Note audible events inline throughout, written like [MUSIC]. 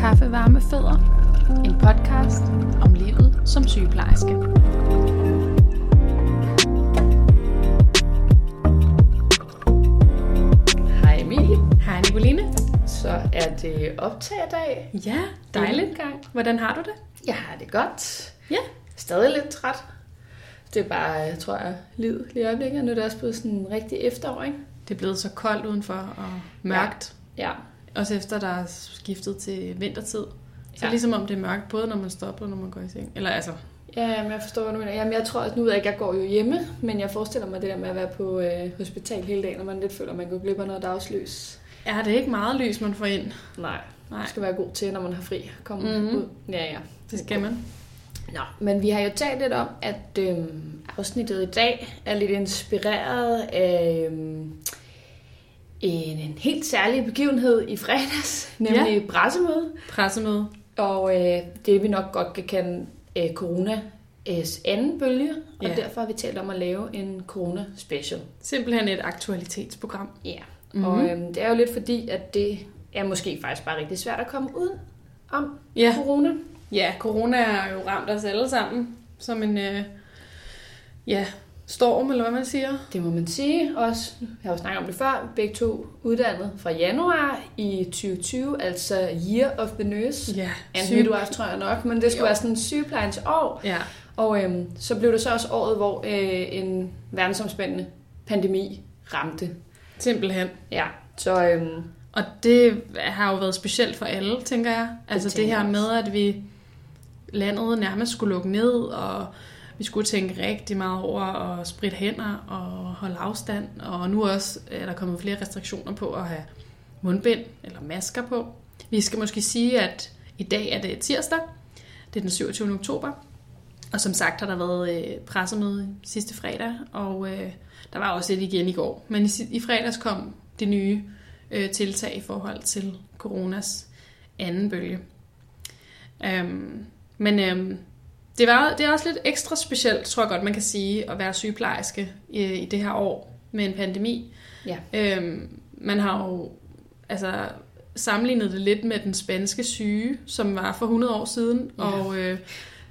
Kaffe, varme fødder. En podcast om livet som sygeplejerske. Hej Emilie. Hej Nicoline. Så er det optagerdag. Ja, dejligt. Gang. Hvordan har du det? Jeg har det godt. Ja. Stadig lidt træt. Det er bare, tror jeg, livet lige i øjeblikket. Nu er det også blevet sådan en rigtig efterår, ikke? Det er blevet så koldt udenfor og mørkt. Ja. Også efter der er skiftet til vintertid. Så Ja. ligesom om det er mørkt, både når man stopper og når man går i seng. Eller altså, Ja, men jeg forstår, hvad du mener. Jamen, jeg tror også, nu ved jeg ikke, jeg går jo hjemme, men jeg forestiller mig det der med at være på øh, hospital hele dagen, når man lidt føler, at man går glip af noget dagslys. er det ikke meget lys, man får ind? Nej, Nej, man skal være god til, når man har fri komme Mhm. ud. Ja, ja. det skal man. Nå, men vi har jo talt lidt om, at øhm, afsnittet i dag er lidt inspireret af øhm, en, en helt særlig begivenhed i fredags, [LAUGHS] nemlig ja. pressemøde. Pressemøde. Og øh, det vi nok godt kan kalde øh, corona anden bølge, og Ja. derfor har vi talt om at lave en corona special. Simpelthen et aktualitetsprogram. Ja. Mhm. Mm-hmm. Og øhm, det er jo lidt fordi, at det er måske faktisk bare rigtig svært at komme ud om Ja. corona. Ja, corona er jo ramt os alle sammen som en øh, ja, storm, eller hvad man siger. Det må man sige også. Jeg har jo snakket om det før. Begge to uddannet fra januar i 2020, altså Year of the Nurse. Ja, du også, tror jeg nok, men det skulle Jo. være sådan en sygeplejens år. Ja, Og øhm, så blev det så også året, hvor øh, en verdensomspændende pandemi ramte. simpelthen. Ja, så øhm, Og det har jo været specielt for alle, tænker jeg. Altså det, tænker her med, at vi landet nærmest skulle lukke ned, og vi skulle tænke rigtig meget over at spritte hænder og holde afstand. Og nu også er der kommet flere restriktioner på at have mundbind eller masker på. Vi skal måske sige, at i dag er det tirsdag. Det er den 27. oktober. Og som sagt har der været øh, pressemøde sidste fredag, og øh, der var også et igen i går. Men i, i fredags kom det nye øh, tiltag i forhold til coronas anden bølge. Øhm, men øhm, det, var, det er også lidt ekstra specielt, tror jeg godt, man kan sige, at være sygeplejerske i, i det her år med en pandemi. Ja. Øhm, man har jo altså, sammenlignet det lidt med den spanske syge, som var for 100 år siden, Ja. og øh,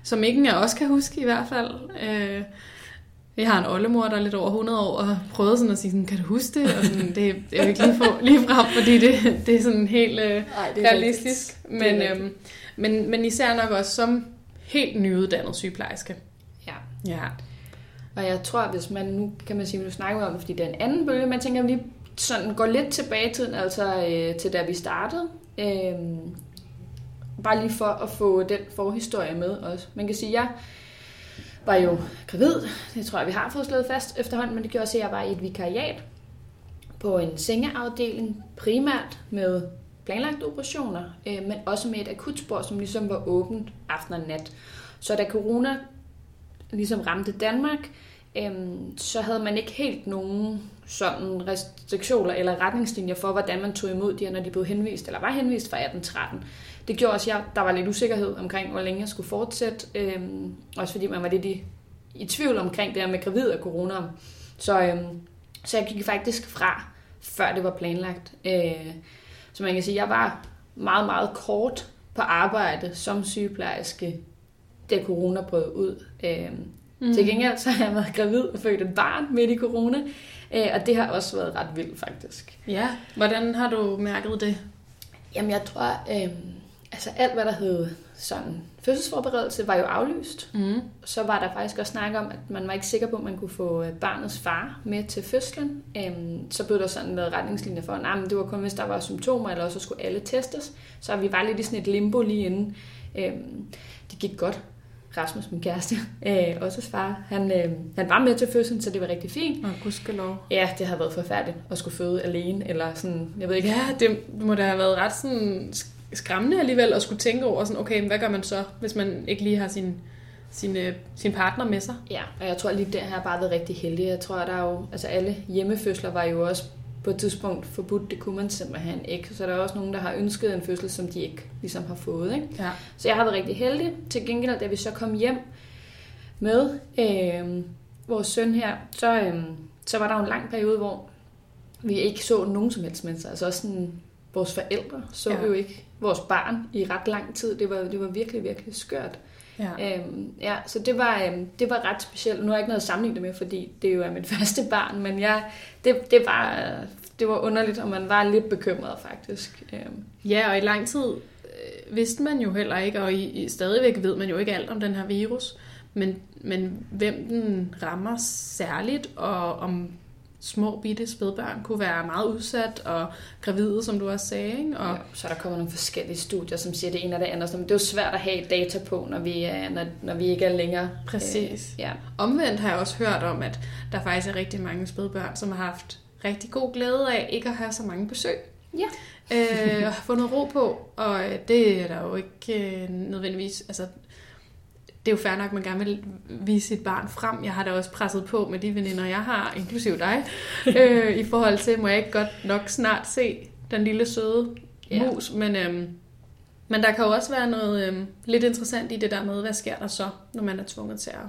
som ingen af os kan huske i hvert fald. Øh, jeg har en oldemor, der er lidt over 100 år, og prøvede sådan at sige, sådan, kan du huske det? Og sådan, det, det er jo ikke lige, for, lige frem, fordi det, det er sådan helt øh, Ej, det er realistisk. rigtigt. Men, øhm, men, men især nok også som helt nyuddannet sygeplejerske. ja. Ja. Og jeg tror, hvis man nu, kan man sige, nu snakker vi om det, fordi det er en anden bølge, man tænker lige sådan, går lidt tilbage i tiden, altså øh, til da vi startede. Øh, bare lige for at få den forhistorie med også. Man kan sige, jeg var jo gravid, det tror jeg, vi har fået slået fast efterhånden, men det gjorde også, at jeg var i et vikariat på en sengeafdeling, primært med planlagte operationer, øh, men også med et akutspor, som ligesom var åbent aften og nat. Så da corona ligesom ramte Danmark, øh, så havde man ikke helt nogen sådan restriktioner eller retningslinjer for, hvordan man tog imod de her, når de blev henvist, eller var henvist fra 1813. Det gjorde også, at der var lidt usikkerhed omkring, hvor længe jeg skulle fortsætte. Øh, også fordi man var lidt i, i tvivl omkring det her med gravid og corona. Så, øh, så jeg gik faktisk fra, før det var planlagt. Øh, så man kan sige, at jeg var meget, meget kort på arbejde som sygeplejerske, da corona brød ud. Øh, mm. Til gengæld så har jeg været gravid og født et barn midt i corona, øh, og det har også været ret vildt faktisk. Ja, hvordan har du mærket det? Jamen jeg tror, øh, altså alt hvad der hed sådan fødselsforberedelse var jo aflyst. Mm. Så var der faktisk også snak om, at man var ikke sikker på, at man kunne få øh, barnets far med til fødslen. Øhm, så blev der sådan lavet retningslinjer for, at det var kun, hvis der var symptomer, eller også skulle alle testes. Så vi var lidt i sådan et limbo lige inden. Øhm, det gik godt. Rasmus, min kæreste, [LAUGHS] øh, også far, han, øh, han var med til fødslen, så det var rigtig fint. Og gudskelov. Ja, det havde været forfærdeligt at skulle føde alene, eller sådan, jeg ved ikke. Ja, det må da have været ret sådan skræmmende alligevel at skulle tænke over, sådan, okay, hvad gør man så, hvis man ikke lige har sin, sin, øh, sin partner med sig? Ja, og jeg tror lige, der har bare været rigtig heldig. Jeg tror, der er jo, altså alle hjemmefødsler var jo også på et tidspunkt forbudt. Det kunne man simpelthen ikke. Så der er også nogen, der har ønsket en fødsel, som de ikke ligesom har fået. Ikke? Ja. Så jeg har været rigtig heldig. Til gengæld, da vi så kom hjem med øh, vores søn her, så, øh, så var der jo en lang periode, hvor vi ikke så nogen som helst mennesker. Altså også sådan vores forældre så Ja. ja. jo ikke vores barn i ret lang tid. Det var, det var virkelig, virkelig skørt. Ja. Øhm, ja, så det var, øhm, det var ret specielt. Nu har jeg ikke noget at sammenligne det med, fordi det jo er mit [LAUGHS] første barn, men jeg, det, det, var, det var underligt, og man var lidt bekymret faktisk. Øhm, Ja, og i lang tid øh, vidste man jo heller ikke, og i, i, stadigvæk ved man jo ikke alt om den her virus, men, men hvem den rammer særligt, og om små bitte spædbørn kunne være meget udsat, og gravide, som du også sagde, ikke? Og. Ja, så er der kommer nogle forskellige studier, som siger det ene og det andet. Men det er jo svært at have data på, når vi, er, når, når vi ikke er længere. Præcis. Øh, ja. Omvendt har jeg også hørt om, at der faktisk er rigtig mange spædbørn, som har haft rigtig god glæde af ikke at have så mange besøg. Ja. Øh, og har fundet ro på, og øh, det er der jo ikke øh, nødvendigvis... Altså, det er jo fair nok, at man gerne vil vise sit barn frem. Jeg har da også presset på med de veninder, jeg har, inklusiv dig, [LAUGHS] øh, i forhold til, må jeg ikke godt nok snart se den lille søde Ja. mus. Men, øhm, men der kan jo også være noget øhm, lidt interessant i det der med, hvad sker der så, når man er tvunget til at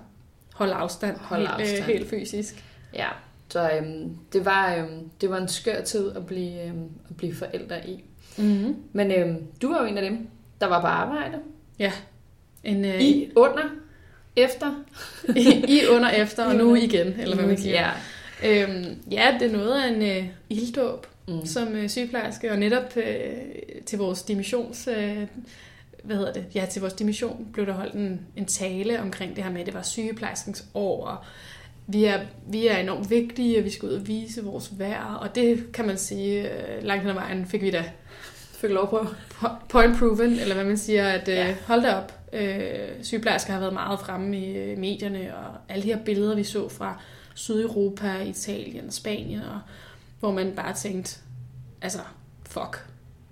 holde afstand, Holde helt, afstand. Øh, helt fysisk. ja. Så øhm, det, var, øhm, det var en skør tid at blive, øhm, at blive forældre i. Mm-hmm. Men øhm, du var jo en af dem, der var på arbejde. Ja. En, øh, I, under, efter. I, [LAUGHS] I under efter, og nu igen, eller hvad man siger. Ja. Øhm, ja, det er noget af en øh, ilddåb Mm. som øh, sygeplejerske, og netop øh, til vores dimissions... Øh, hvad hedder det? Ja, til vores dimission blev der holdt en, en tale omkring det her med, at det var sygeplejerskens år, og vi er, vi er enormt vigtige, og vi skal ud og vise vores værd, og det kan man sige, øh, langt hen ad vejen fik vi da Fik lov på. po- point proven, eller hvad man siger, at øh, Ja. hold da op. Øh, sygeplejersker har været meget fremme i øh, medierne, og alle de her billeder, vi så fra Sydeuropa, Italien, Spanien, og, hvor man bare tænkte, altså, fuck,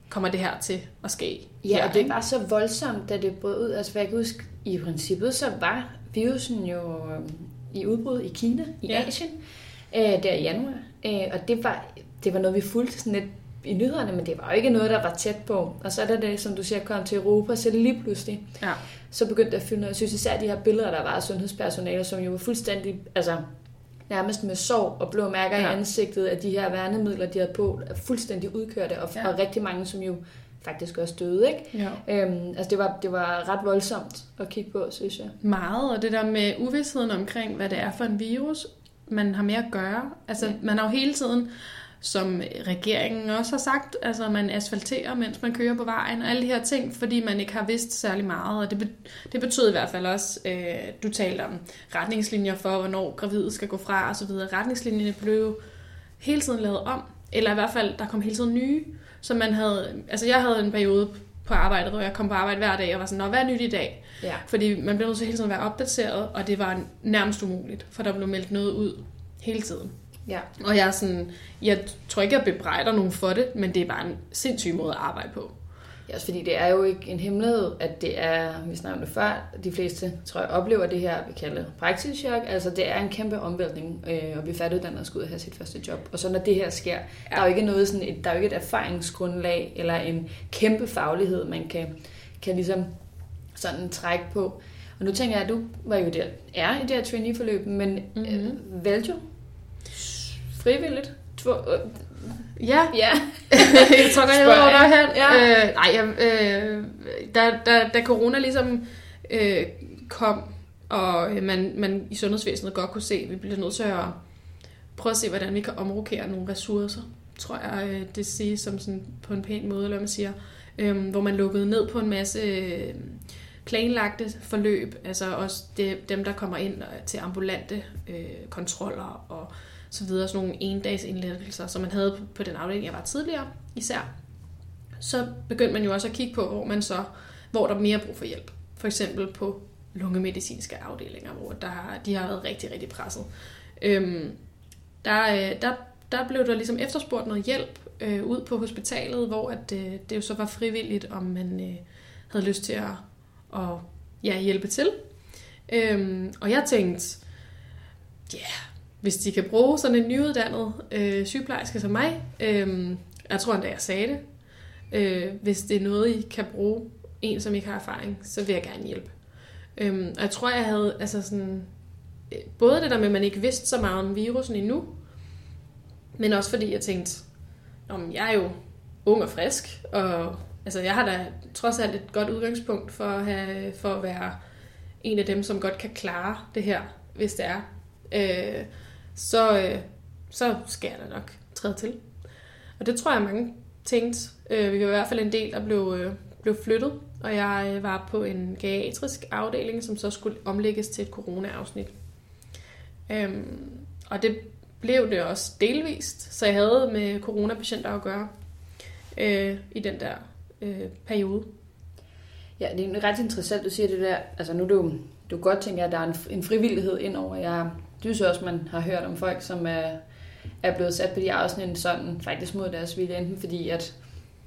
kommer det her til at ske? Ja, her, og det var så voldsomt, da det brød ud. Altså, hvad jeg kan huske, i princippet, så var virusen jo øhm, i udbrud i Kina, i ja. Asien, øh, der i januar. Øh, og det var, det var noget, vi fulgte sådan lidt i nyhederne, men det var jo ikke noget, der var tæt på. Og så er der det, som du siger, kom til Europa, så lige pludselig, Ja. så begyndte det at fylde noget. Jeg synes især de her billeder, der var af sundhedspersonale, som jo var fuldstændig, altså nærmest med sorg og blå mærker ja. I ansigtet af de her værnemidler, de havde på, er fuldstændig udkørte, og, ja. og rigtig mange, som jo faktisk også døde, ikke? ja. Øhm, altså det var, det var ret voldsomt at kigge på, synes jeg. Meget, og det der med uvidsheden omkring, hvad det er for en virus, man har med at gøre. Altså, Ja. man har jo hele tiden, som regeringen også har sagt, altså man asfalterer, mens man kører på vejen, og alle de her ting, fordi man ikke har vidst særlig meget. Og det, be- det betød i hvert fald også, øh, du talte om retningslinjer for, hvornår gravide skal gå fra osv. Retningslinjerne blev hele tiden lavet om, eller i hvert fald, der kom hele tiden nye, så man havde, altså jeg havde en periode på arbejdet, hvor jeg kom på arbejde hver dag og var sådan, Nå, hvad er nyt i dag? Ja. Fordi man blev nødt til hele tiden at være opdateret, og det var nærmest umuligt, for der blev meldt noget ud hele tiden. Ja. Og jeg er sådan, jeg tror ikke, jeg bebrejder nogen for det, men det er bare en sindssyg måde at arbejde på. ja, også fordi det er jo ikke en hemmelighed, at det er, vi snakkede det før, de fleste, tror jeg, oplever det her, vi kalder praksischok. Altså det er en kæmpe omvæltning, øh, og vi færdiguddannet skal ud og have sit første job. Og så når det her sker, ja. der er jo ikke noget sådan et, der er jo ikke et erfaringsgrundlag, eller en kæmpe faglighed, man kan, kan ligesom sådan trække på. Og nu tænker jeg, at du var jo der, er i det her trainee-forløb, men mm-hmm. øh, valgte jo frivilligt. Tvo, øh, Ja, ja. [LAUGHS] jeg tror godt, jeg ved, hvor der er hen. Ja. Øh, nej, øh, da, da, da corona ligesom øh, kom, og øh, man, man i sundhedsvæsenet godt kunne se, at vi bliver nødt til at prøve at se, hvordan vi kan omrokere nogle ressourcer, tror jeg, øh, det siges som sådan på en pæn måde, eller man siger, øh, hvor man lukkede ned på en masse øh, planlagte forløb, altså også det, dem, der kommer ind øh, til ambulante øh, kontroller og så videre, sådan nogle endags indlæggelser, som man havde på- den afdeling, jeg var tidligere især. Så begyndte man jo også at kigge på, hvor man så, hvor der er mere brug for hjælp. For eksempel på lungemedicinske afdelinger, hvor der, de har været rigtig, rigtig presset. Øhm, der, øh, der, der blev der ligesom efterspurgt noget hjælp øh, ud på hospitalet, hvor at, øh, det jo så var frivilligt, om man øh, havde lyst til at, at ja, hjælpe til. Øhm, og jeg tænkte, ja, yeah, hvis de kan bruge sådan en nyuddannet øh, sygeplejerske som mig, øh, jeg tror endda, jeg sagde det, øh, hvis det er noget, I kan bruge en, som ikke har erfaring, så vil jeg gerne hjælpe. Øhm, og jeg tror, jeg havde altså sådan, øh, både det der med, at man ikke vidste så meget om virusen endnu, men også fordi jeg tænkte, om jeg er jo ung og frisk, og altså, jeg har da trods alt et godt udgangspunkt for at, have, for at være en af dem, som godt kan klare det her, hvis det er. Øh, så, øh, så skal jeg da nok træde til. Og det tror jeg, mange tænkte. Øh, vi var i hvert fald en del, der blev, øh, blev flyttet, og jeg øh, var på en geriatrisk afdeling, som så skulle omlægges til et corona-afsnit. Øhm, og det blev det også delvist, så jeg havde med coronapatienter at gøre øh, i den der øh, periode. Ja, det er ret interessant, du siger det der. Altså nu er det jo, du godt tænker, at der er en, en frivillighed indover. Jeg synes også, man har hørt om folk, som er, er blevet sat på de afsnit sådan faktisk mod deres vilje, enten fordi at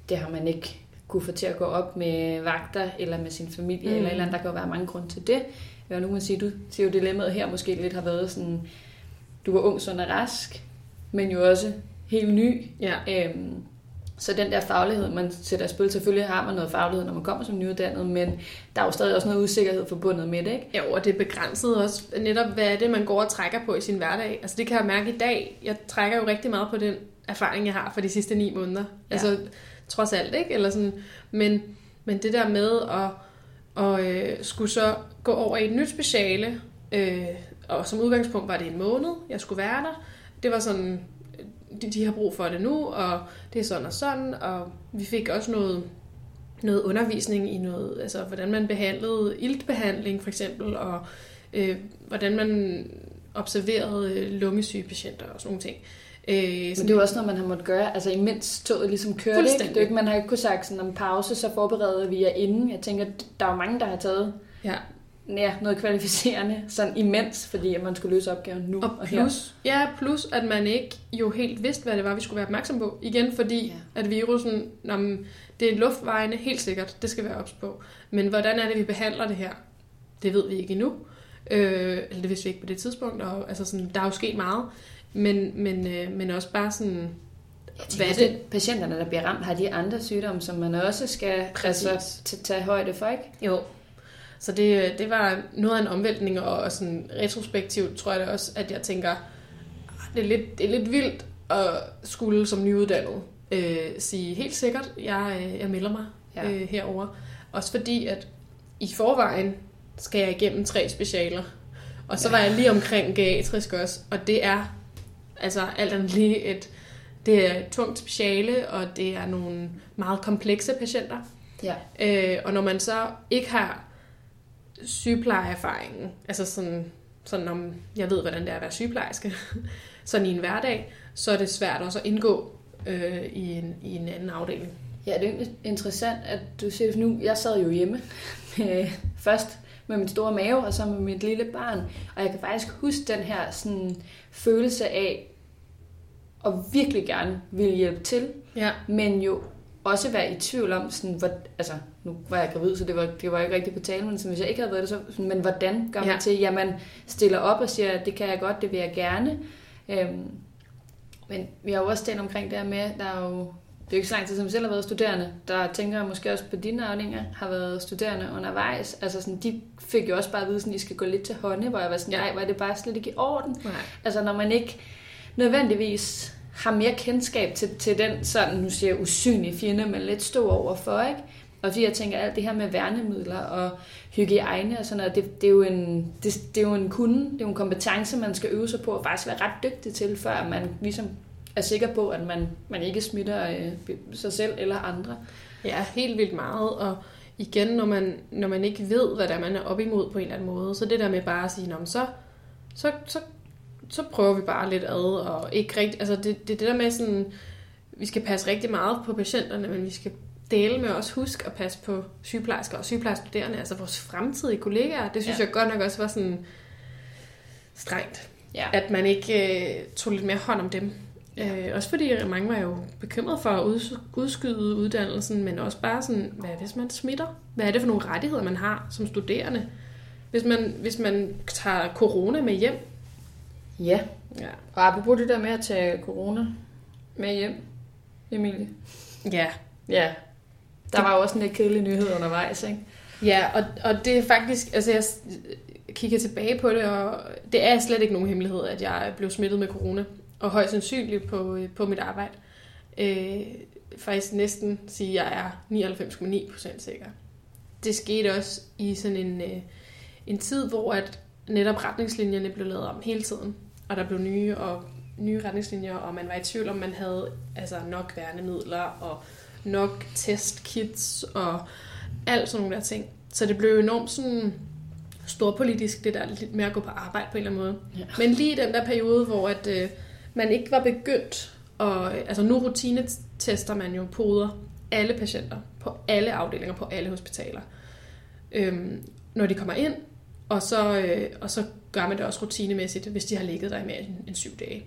det har man ikke kunne få til at gå op med vagter eller med sin familie mm. eller eller andet. Der kan jo være mange grunde til det. Og nu kan man sige, du siger jo dilemmaet her måske lidt har været sådan, du var ung, sund og rask, men jo også helt ny. Ja. Øhm, så den der faglighed, man sætter i spil, selvfølgelig har man noget faglighed, når man kommer som nyuddannet, men der er jo stadig også noget usikkerhed forbundet med det, ikke? Jo, og det er begrænset også netop, hvad er det, man går og trækker på i sin hverdag. Altså det kan jeg mærke i dag. Jeg trækker jo rigtig meget på den erfaring, jeg har for de sidste ni måneder. Ja. Altså trods alt, ikke? Eller sådan. Men, men det der med at, og, øh, skulle så gå over i et nyt speciale, øh, og som udgangspunkt var det en måned, jeg skulle være der. Det var sådan, de, de har brug for det nu, og det er sådan og sådan, og vi fik også noget, noget undervisning i noget, altså hvordan man behandlede iltbehandling for eksempel, og øh, hvordan man observerede lungesyge patienter og sådan nogle ting. Øh, Men det er jo også noget, man har måttet gøre, altså imens toget ligesom kørte, ikke? Det er ikke, man har ikke kunnet sagt sådan om pause, så forbereder vi jer inden. Jeg tænker, der er jo mange, der har taget ja. Ja, noget kvalificerende, sådan imens, fordi at man skulle løse opgaven nu og, og plus, her. Ja, plus at man ikke jo helt vidste, hvad det var, vi skulle være opmærksom på. Igen, fordi ja. at virusen, når det er luftvejene, helt sikkert, det skal være ops på. Men hvordan er det, vi behandler det her? Det ved vi ikke endnu. Øh, eller det vidste vi ikke på det tidspunkt. Og, altså sådan, der er jo sket meget. Men, men, øh, men også bare sådan... Hvad er det? Patienterne, der bliver ramt, har de andre sygdomme, som man også skal altså, tage højde for, ikke? Jo, så det, det var noget af en omvæltning, og sådan retrospektivt tror jeg det også, at jeg tænker, ah, det er lidt, det er lidt vildt at skulle som nyuddannet øh, sige helt sikkert, jeg, øh, jeg melder mig ja. øh, herover. Også fordi, at i forvejen skal jeg igennem tre specialer. Og så ja. var jeg lige omkring geriatrisk også, og det er altså alt andet lige et, det er et tungt speciale, og det er nogle meget komplekse patienter. Ja. Øh, og når man så ikke har sygeplejeerfaringen, altså sådan, sådan om jeg ved, hvordan det er at være sygeplejerske, [LAUGHS] sådan i en hverdag, så er det svært også at indgå øh, i, en, i en anden afdeling. Ja, det er interessant, at du siger det, nu jeg sad jo hjemme [LAUGHS] først med min store mave, og så med mit lille barn, og jeg kan faktisk huske den her sådan, følelse af at virkelig gerne ville hjælpe til, ja. men jo også være i tvivl om, sådan, hvor, altså, nu var jeg gravid, så det var, det var ikke rigtigt på talen, men hvis jeg ikke havde været det, så, sådan, men hvordan gør man ja. til, at man stiller op og siger, det kan jeg godt, det vil jeg gerne. Øhm, men vi har jo også talt omkring det her med, der er jo, det er jo ikke så lang tid, som selv har været studerende, der tænker jeg måske også på dine afdelinger, har været studerende undervejs. Altså sådan, de fik jo også bare at vide, at I skal gå lidt til hånde, hvor jeg var sådan, nej, er det bare slet ikke i orden. Nej. Altså når man ikke nødvendigvis har mere kendskab til, til den sådan, nu siger jeg usynlige fjende, men lidt stå overfor, ikke? Og fordi jeg tænker, alt det her med værnemidler og hygiejne og sådan noget, det, det, er, jo en, det, det er jo en kunde, det er jo en kompetence, man skal øve sig på og faktisk være ret dygtig til, før man ligesom er sikker på, at man, man ikke smitter øh, sig selv eller andre. Ja, helt vildt meget. Og igen, når man, når man ikke ved, hvad der man er op imod på en eller anden måde, så det der med bare at sige, så, så, så så prøver vi bare lidt ad, og ikke rigtig, altså det, det, det der med sådan, vi skal passe rigtig meget på patienterne, men vi skal dele med os huske at passe på sygeplejersker og sygeplejerstuderende, altså vores fremtidige kollegaer. Det synes ja. jeg godt nok også var sådan strengt. Ja. At man ikke øh, tog lidt mere hånd om dem. Ja. Øh, også fordi mange var jo bekymret for at udskyde uddannelsen, men også bare sådan, hvad hvis man smitter? Hvad er det for nogle rettigheder, man har som studerende? Hvis man, hvis man tager corona med hjem, Ja. ja. Og apropos det der med at tage corona med hjem, Emilie. Ja. Ja. Der var jo også en lidt kedelig nyhed undervejs, ikke? Ja, og, og det er faktisk, altså jeg kigger tilbage på det, og det er slet ikke nogen hemmelighed, at jeg blev smittet med corona, og højst sandsynligt på, øh, på mit arbejde. Øh, faktisk næsten sige, at jeg er 99,9% sikker. Det skete også i sådan en, øh, en tid, hvor at netop retningslinjerne blev lavet om hele tiden, og der blev nye og nye retningslinjer, og man var i tvivl om, man havde altså nok værnemidler og nok testkits og alt sådan nogle der ting. Så det blev enormt sådan storpolitisk, det der lidt med at gå på arbejde på en eller anden måde. Ja. Men lige i den der periode, hvor at, øh, man ikke var begyndt, og altså nu rutinetester man jo poder alle patienter på alle afdelinger, på alle hospitaler, øhm, når de kommer ind, og så, øh, og så gør man det også rutinemæssigt, hvis de har ligget der i mere end, end syv dage.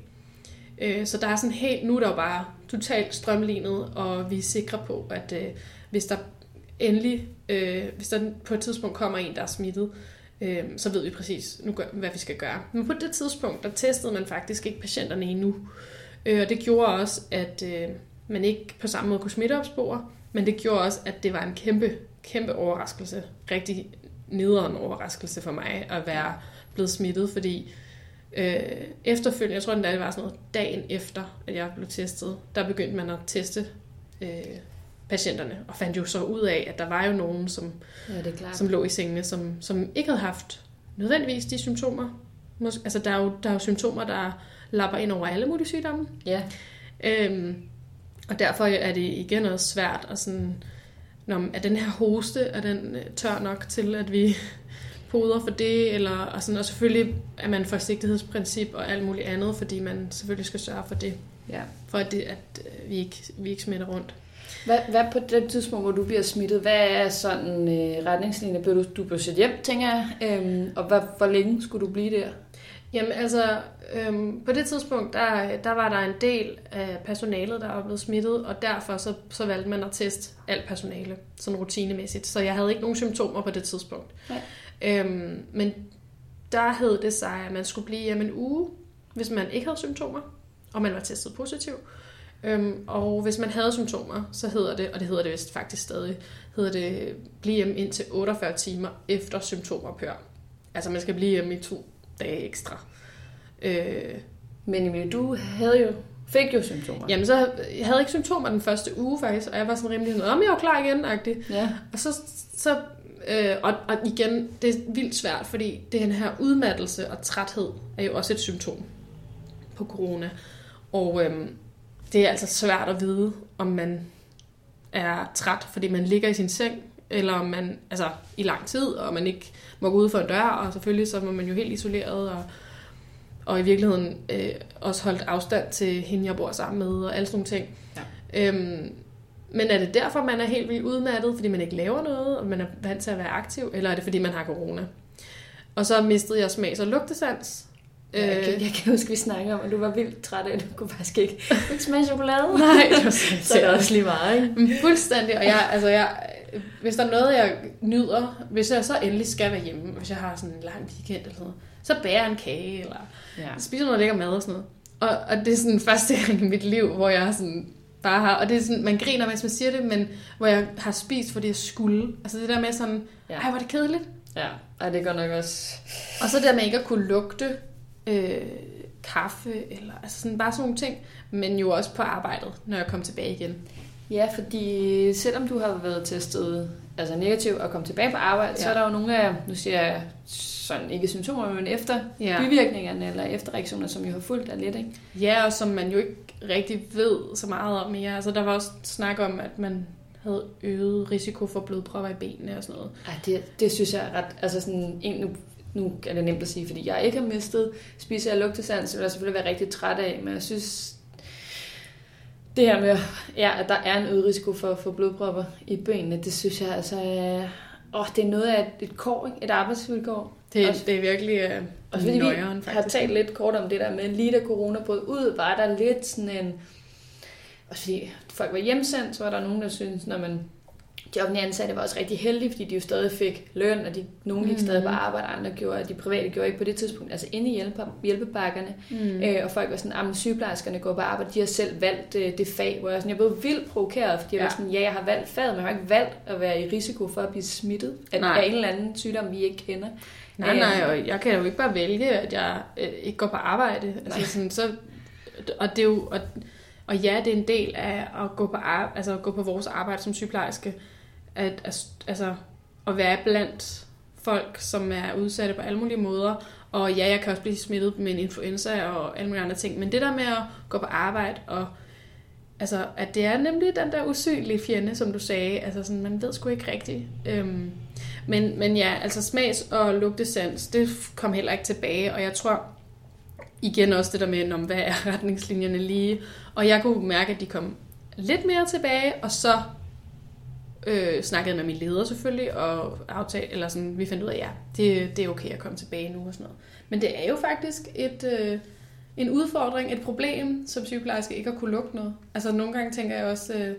Øh, så der er sådan helt, nu er der jo bare totalt strømlignet, og vi er sikre på, at øh, hvis der endelig, øh, hvis der på et tidspunkt kommer en, der er smittet, øh, så ved vi præcis, nu gør, hvad vi skal gøre. Men på det tidspunkt, der testede man faktisk ikke patienterne endnu. Øh, og det gjorde også, at øh, man ikke på samme måde kunne smitteopspore, men det gjorde også, at det var en kæmpe, kæmpe overraskelse. Rigtig nederen overraskelse for mig at være blevet smittet, fordi øh, efterfølgende, jeg tror, det var sådan noget dagen efter, at jeg blev testet, der begyndte man at teste øh, patienterne, og fandt jo så ud af, at der var jo nogen, som, ja, det er klart. som lå i sengene, som, som ikke havde haft nødvendigvis de symptomer. Måske, altså, der er, jo, der er jo symptomer, der lapper ind over alle mulige sygdomme. Ja. Øhm, og derfor er det igen også svært at sådan, når, er den her hoste, er den øh, tør nok til, at vi poder for det, eller, og, sådan, og selvfølgelig er man forsigtighedsprincip og alt muligt andet, fordi man selvfølgelig skal sørge for det, Ja. for at, det, at øh, vi, ikke, vi ikke smitter rundt. Hvad, hvad på det tidspunkt, hvor du bliver smittet, hvad er sådan øh, retningslinjer? Bliver du, du bliver sendt hjem, tænker jeg, øhm, og hvad, hvor længe skulle du blive der? Jamen altså, øhm, på det tidspunkt, der, der var der en del af personalet, der var blevet smittet, og derfor så, så valgte man at teste alt personale, sådan rutinemæssigt. Så jeg havde ikke nogen symptomer på det tidspunkt. Nej. Øhm, men der hed det sig, at man skulle blive hjemme en uge, hvis man ikke havde symptomer, og man var testet positiv. Øhm, og hvis man havde symptomer, så hedder det, og det hedder det vist faktisk stadig, hedder det blive hjemme indtil 48 timer efter symptomophør. Altså man skal blive hjemme i to dage ekstra. Øh, Men Emilie, du havde jo, fik jo symptomer. jamen så jeg havde ikke symptomer den første uge faktisk, og jeg var sådan rimelig sådan, om jeg var klar igen, agtig. Ja. Og så, så øh, og, og igen, det er vildt svært, fordi den her udmattelse og træthed er jo også et symptom på corona. Og øhm, det er altså svært at vide, om man er træt, fordi man ligger i sin seng, eller om man, altså i lang tid, og man ikke må gå ud for en dør, og selvfølgelig så var man jo helt isoleret, og, og i virkeligheden øh, også holdt afstand til hende, jeg bor sammen med, og alle sådan nogle ting. Ja. Øhm, men er det derfor, man er helt vildt udmattet, fordi man ikke laver noget, og man er vant til at være aktiv, eller er det fordi, man har corona? Og så mistede jeg smags- og lugtesans. Jeg, Øh, kan, jeg kan huske, vi snakkede om, at du var vildt træt af, at du kunne faktisk ikke, [LAUGHS] smage chokolade. Nej, det var Så [LAUGHS] er også lige meget, ikke? Mm, Fuldstændig, og jeg, altså jeg, hvis der er noget, jeg nyder, hvis jeg så endelig skal være hjemme, hvis jeg har sådan en lang weekend eller sådan noget, så bærer jeg en kage, eller Ja. spiser noget lækker mad og sådan noget. Og, og det er sådan første gang i mit liv, hvor jeg sådan bare har, og det er sådan, man griner, mens man siger det, men hvor jeg har spist, fordi jeg skulle. Altså det der med sådan, Ja. ej, hvor er det kedeligt. Ja, Ej, det går nok også... Og så det der med ikke at kunne lugte øh, kaffe, eller altså sådan bare sådan nogle ting, men jo også på arbejdet, når jeg kom tilbage igen. Ja, fordi selvom du har været testet altså negativ og kommet tilbage på arbejde, ja. så er der jo nogle af, nu siger jeg sådan ikke symptomer, men efter Ja. bivirkningerne eller efterreaktioner, som jo har fulgt dig lidt, ikke? Ja, og som man jo ikke rigtig ved så meget om mere. Altså, der var også snak om, at man havde øget risiko for blodpropper i benene og sådan noget. Ej, det, det synes jeg er ret, altså sådan, en, nu, nu er det nemt at sige, fordi jeg ikke har mistet spise- og lugtesans, så vil jeg selvfølgelig være rigtig træt af, men jeg synes, det her med, ja, at der er en øget risiko for få blodpropper i benene, det synes jeg altså er, åh, det er noget af et, et kår, ikke? et arbejdsvilkår. Det, Også- det er virkelig uh, Og fordi vi nøjeren, har faktisk. talt lidt kort om det der med, lige da corona brød ud, var der lidt sådan en... Også fordi folk var hjemsendt, så var der nogen, der syntes, når man... De offentlige ansatte var også rigtig heldige, fordi de jo stadig fik løn, og de, nogen gik Mhm. stadig på arbejde, andre gjorde, og de private gjorde ikke på det tidspunkt, altså inde i hjælpe, hjælpebakkerne. Mm. Øh, og folk var sådan, at sygeplejerskerne går på arbejde, de har selv valgt øh, det fag, hvor jeg, sådan, jeg blev vildt provokeret, fordi jeg Ja. var sådan, ja, jeg har valgt faget, men jeg har ikke valgt at være i risiko for at blive smittet af, Nej. af en eller anden sygdom, vi ikke kender. Nej, nej, og jeg kan jo ikke bare vælge, at jeg øh, ikke går på arbejde. Altså, Nej. sådan, så, og det er jo, og, og ja, det er en del af at gå på, ar- altså at gå på vores arbejde som sygeplejerske, at, at, altså, at være blandt folk, som er udsatte på alle mulige måder. Og ja, jeg kan også blive smittet med en influenza og alle mulige andre ting. Men det der med at gå på arbejde og Altså, at det er nemlig den der usynlige fjende, som du sagde. Altså, sådan, man ved sgu ikke rigtigt. Øhm, men, men ja, altså smags- og lugtesans, det kom heller ikke tilbage. Og jeg tror igen også det der med, om hvad er retningslinjerne lige. Og jeg kunne mærke, at de kom lidt mere tilbage, og så øh, snakkede med min leder selvfølgelig, og aftale, eller sådan, vi fandt ud af, ja, det, det er okay at komme tilbage nu og sådan noget. Men det er jo faktisk et, øh, en udfordring, et problem, som sygeplejerske ikke at kunne lugte noget. Altså nogle gange tænker jeg også, øh,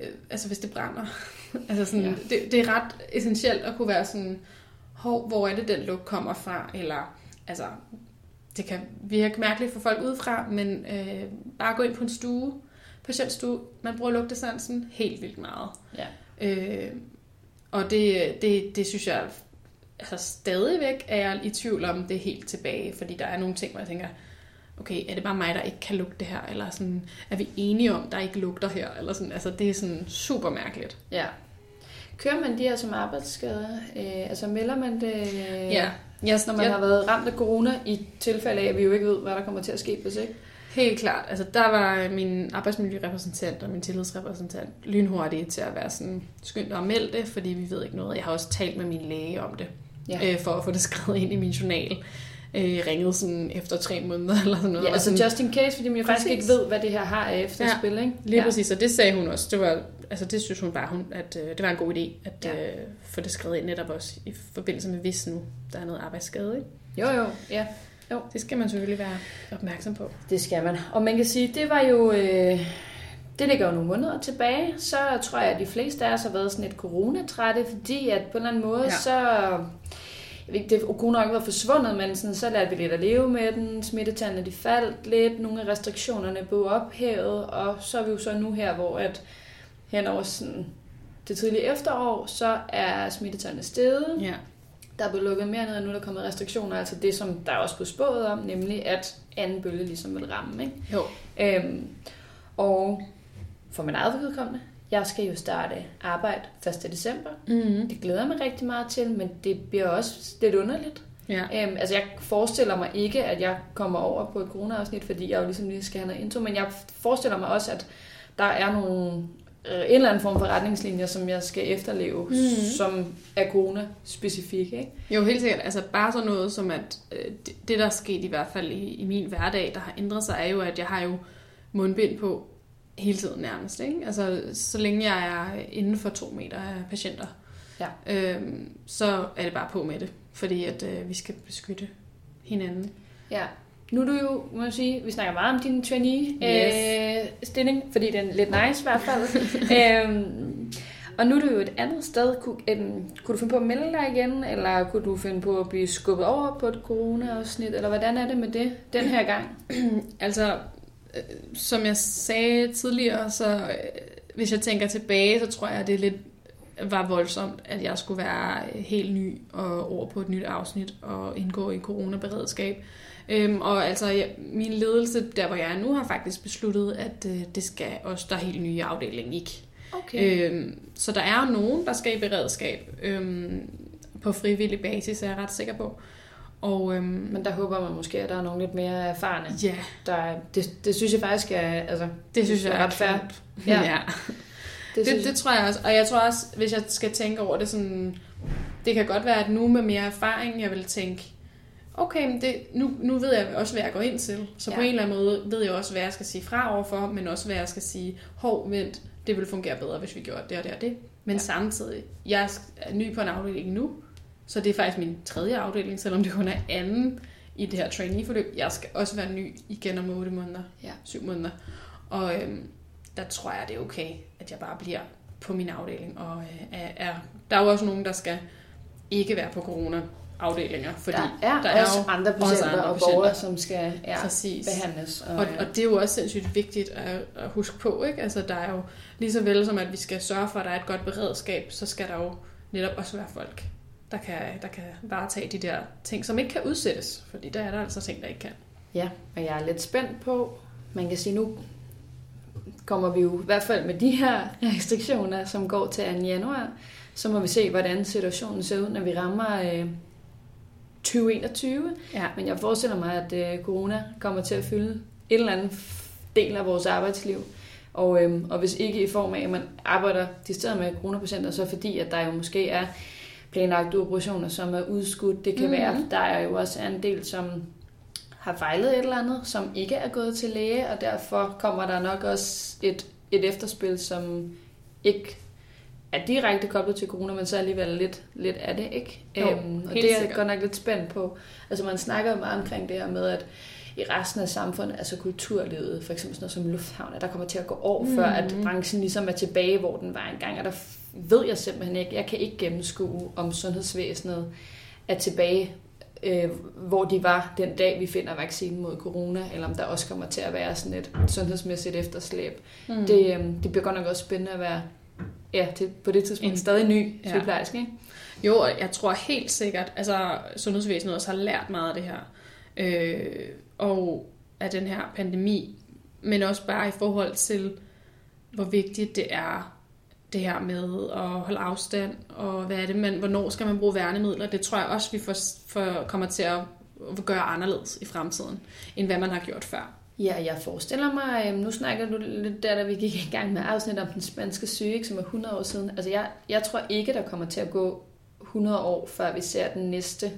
øh, altså hvis det brænder, [LAUGHS] altså sådan, ja. det, det er ret essentielt at kunne være sådan, hov, hvor er det den lugt kommer fra, eller altså, det kan virke mærkeligt for folk udefra, men øh, bare gå ind på en stue, patientstue, man bruger lugtesansen helt vildt meget. Ja. Øh, og det, det, det synes jeg, altså stadigvæk er jeg i tvivl om det er helt tilbage, fordi der er nogle ting, hvor jeg tænker, okay, er det bare mig, der ikke kan lugte det her, eller sådan, er vi enige om, der ikke lugter her, eller sådan, altså det er sådan super mærkeligt. Ja. Kører man de her som arbejdsskader? Øh, altså melder man det, Ja, yes, når man har været ramt af corona, i tilfælde af, at vi jo ikke ved, hvad der kommer til at ske, hvis ikke? Helt klart. Altså, der var min arbejdsmiljørepræsentant og min tillidsrepræsentant lynhurtige til at være sådan skyndt og melde det, fordi vi ved ikke noget. Jeg har også talt med min læge om det, Ja. øh, for at få det [LAUGHS] skrevet ind i min journal. Øh, ringede sådan efter tre måneder eller sådan noget. Ja, altså sådan, just in case, fordi man jo faktisk ikke ved, hvad det her har af efterspil, ikke? Lige ja. ja. præcis, og det sagde hun også. Det, var, altså, det synes hun bare, hun, at øh, det var en god idé at Ja. ja. øh, få det skrevet ind netop også i forbindelse med, hvis nu der er noget arbejdsskade. Ikke? Jo, jo, ja. Det skal man selvfølgelig være opmærksom på. Det skal man. Og man kan sige, det var jo... Øh, det ligger jo nogle måneder tilbage. Så tror jeg, at de fleste af os har været sådan lidt coronatrætte, fordi at på en eller anden måde, ja. Så... Det har ikke været forsvundet, men sådan, så lærte vi lidt at leve med den. Smittetallene de faldt lidt. Nogle af restriktionerne blev ophævet. Og så er vi jo så nu her, hvor at hen over sådan det tidlige efterår, så er smittetallene steget. Ja. Der er blevet lukket mere ned, og nu er der kommet restriktioner, altså det, som der også blev spået om, nemlig at anden bølge ligesom vil ramme. Ikke? Jo. Øhm, og for min eget vedkommende, jeg skal jo starte arbejde 1. december. Mm-hmm. Det glæder jeg mig rigtig meget til, men det bliver også lidt underligt. Ja. Øhm, altså jeg forestiller mig ikke, at jeg kommer over på et corona-afsnit, fordi jeg jo ligesom lige skal have noget intro, men jeg forestiller mig også, at der er nogle øh, en eller anden form for retningslinjer, som jeg skal efterleve, Mhm. som er corona-specifikke. Ikke? Jo, helt sikkert. Altså bare sådan noget som, at øh, det, det, der er sket i hvert fald i, i min hverdag, der har ændret sig, er jo, at jeg har jo mundbind på hele tiden nærmest. Ikke? Altså, så længe jeg er inden for to meter af patienter, Ja. øhm, så er det bare på med det, fordi at øh, vi skal beskytte hinanden. Ja. Nu er du jo, må jeg sige, vi snakker meget om din trainee-stilling, fordi den er lidt nice i hvert fald. [LAUGHS] øhm, og nu er du jo et andet sted. Kunne, øhm, kunne du finde på at melde dig igen, eller kunne du finde på at blive skubbet over på et corona-afsnit, eller hvordan er det med det den her gang? [CLEARS THROAT] Altså, øh, som jeg sagde tidligere, så øh, hvis jeg tænker tilbage, så tror jeg, at det lidt var voldsomt, at jeg skulle være helt ny og over på et nyt afsnit og indgå i coronaberedskab. Øhm, og altså, jeg, min ledelse, der hvor jeg er nu, har faktisk besluttet, at øh, det skal også der er helt nye afdeling ikke. Okay. Øhm, så der er jo nogen, der skal i beredskab øhm, på frivillig basis, er jeg ret sikker på. Og øhm, Men der håber man måske, at der er nogen lidt mere erfarne. ja, Der, er- det, det synes jeg faktisk er, altså, det synes jeg er ret fair. fint. Ja. [LAUGHS] Ja. Det, Det, det tror jeg også. Og jeg tror også, hvis jeg skal tænke over det sådan... Det kan godt være, at nu med mere erfaring, jeg vil tænke, okay, men det, nu, nu ved jeg også, hvad jeg går ind til. Så ja. på en eller anden måde ved jeg også, hvad jeg skal sige fra overfor, men også, hvad jeg skal sige, hov, vent, det vil fungere bedre, hvis vi gjorde det og det og det. Men Ja. samtidig, jeg er ny på en afdeling nu, så det er faktisk min tredje afdeling, selvom det kun er anden i det her trainee-forløb. Jeg skal også være ny igen om 8 måneder, Ja. 7 måneder. Og øhm, der tror jeg, det er okay, at jeg bare bliver på min afdeling. Og øh, er, er, der er jo også nogen, der skal ikke være på corona-afdelinger, fordi der er, der er også jo andre patienter andre og patienter. borgere, som skal ja, præcis. behandles. Og, Og, og det er jo også sindssygt vigtigt at, at huske på, ikke? Altså, der er jo lige så vel som, at vi skal sørge for, at der er et godt beredskab, så skal der jo netop også være folk, der kan, der kan varetage de der ting, som ikke kan udsættes. Fordi der er der altså ting, der ikke kan. Ja, og jeg er lidt spændt på, man kan sige nu, kommer vi jo i hvert fald med de her restriktioner, som går til 2. januar, så må vi se, hvordan situationen ser ud, når vi rammer øh, 2021. Ja. Men jeg forestiller mig, at øh, corona kommer til at fylde en eller anden del af vores arbejdsliv. Og, øhm, og hvis ikke i form af, at man arbejder de steder med coronapatienter, så fordi, at der jo måske er planlagte operationer, som er udskudt. Det kan mm-hmm. være, der er jo også en del, som har fejlet et eller andet, som ikke er gået til læge, og derfor kommer der nok også et, et efterspil, som ikke er direkte koblet til corona, men så alligevel lidt, lidt af det, ikke? Jo, øhm, og helt det er jeg godt nok lidt spændt på. Altså man snakker meget omkring det her med, at i resten af samfundet, altså kulturlivet, for eksempel sådan noget som lufthavn, at der kommer til at gå år, mm. før at branchen ligesom er tilbage, hvor den var engang, og der ved jeg simpelthen ikke, jeg kan ikke gennemskue, om sundhedsvæsenet er tilbage, øh, hvor de var den dag, vi finder vaccinen mod corona, eller om der også kommer til at være sådan et sundhedsmæssigt efterslæb. Mm. Det, øh, det bliver godt nok også spændende at være ja, til, på det tidspunkt En- stadig ny Ja. sygeplejerske, ikke? Jo, og jeg tror helt sikkert, altså sundhedsvæsenet også har lært meget af det her. Øh, og af den her pandemi, men også bare i forhold til, hvor vigtigt det er, det her med at holde afstand, og hvad er det, man, hvornår skal man bruge værnemidler. Det tror jeg også, vi får, får, kommer til at gøre anderledes i fremtiden, end hvad man har gjort før. Ja, jeg forestiller mig, øhm, nu snakker du lidt der, da vi gik i gang med afsnit om den spanske syge, ikke, som er 100 år siden. Altså jeg, jeg tror ikke, der kommer til at gå 100 år, før vi ser den næste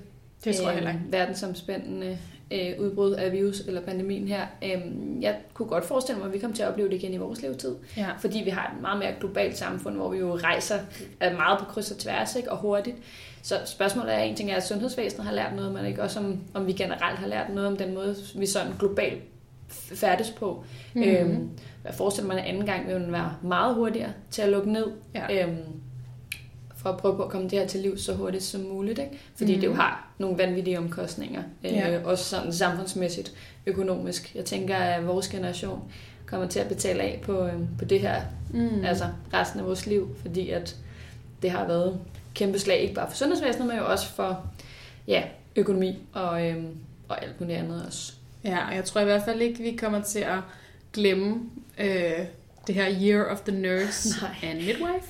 Det tror jeg øhm, heller ikke. verdensomspændende øh, udbrud af virus eller pandemien her. Øhm, jeg kunne godt forestille mig, at vi kommer til at opleve det igen i vores levetid. Ja. Fordi vi har et meget mere globalt samfund, hvor vi jo rejser øh, meget på kryds og tværs ikke? og hurtigt. Så spørgsmålet er, en ting er, at sundhedsvæsenet har lært noget, men ikke også om, om vi generelt har lært noget om den måde, vi sådan globalt færdes på. Mhm. Mm-hmm. Øhm, jeg forestiller mig, at anden gang vil den være meget hurtigere til at lukke ned. Ja. Øhm, for at prøve på at komme det her til liv så hurtigt som muligt. Ikke? Fordi mm. det jo har nogle vanvittige omkostninger. Øh, Ja. Også sådan samfundsmæssigt, økonomisk. Jeg tænker, at vores generation kommer til at betale af på, øhm, på det her Mm. altså resten af vores liv, fordi at det har været kæmpe slag, ikke bare for sundhedsvæsenet, men jo også for ja, økonomi og, øhm, og alt muligt andet også. Ja, og jeg tror i hvert fald ikke, vi kommer til at glemme øh, det her Year of the Nurse [LAUGHS] Nej. and Midwife.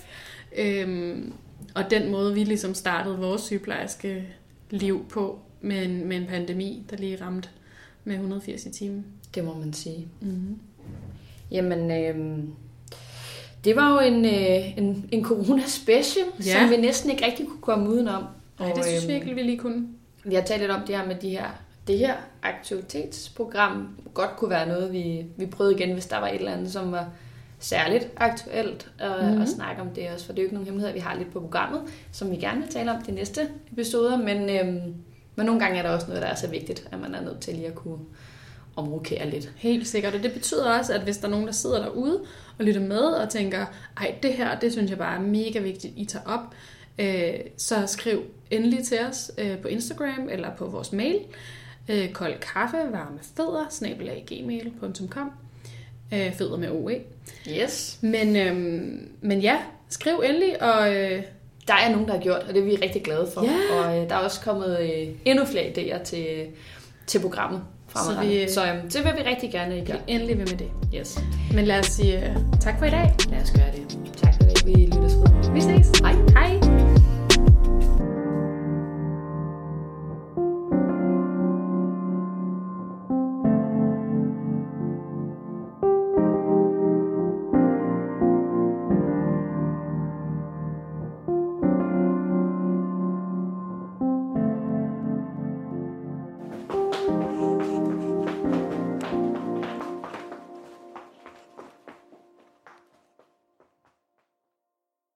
Øhm, og den måde, vi ligesom startede vores sygeplejerske liv på med en, med en pandemi, der lige ramte med 180 i timen. Det må man sige. Mm-hmm. Jamen, øhm, det var jo en, øh, en, en corona-special, Ja. ja. som vi næsten ikke rigtig kunne komme udenom. Nej, det synes vi øhm, ikke, vi lige kunne. Vi har talt lidt om det her med de her, det her aktivitetsprogram. Godt kunne være noget, vi, vi prøvede igen, hvis der var et eller andet, som var særligt aktuelt at, Mhm. mm. at snakke om det også. For det er jo ikke nogen hemmelighed, vi har lidt på programmet, som vi gerne vil tale om de næste episoder. Men, øhm, men nogle gange er der også noget, der er så vigtigt, at man er nødt til lige at kunne omrokere lidt. Helt sikkert, og det betyder også, at hvis der er nogen, der sidder derude og lytter med og tænker, ej, det her, det synes jeg bare er mega vigtigt, I tager op, øh, så skriv endelig til os øh, på Instagram eller på vores mail, øh, kold kaffe, varme fødder, snabelag gmail.com, øh, fødder med OE. Yes. Men, øh, men ja, skriv endelig, og øh, Der er nogen, der har gjort, og det er vi rigtig glade for. Ja. Og øh, der er også kommet øh, endnu flere idéer til, til programmet fremadrettet. Så Så, vi- vi, så øh, det vil vi rigtig gerne i gang. endelig ved med det. Yes. Men lad os sige øh, tak for i dag. Lad os gøre det. Tak for det. Vi lyttes ved. Vi ses. Hej. Hej.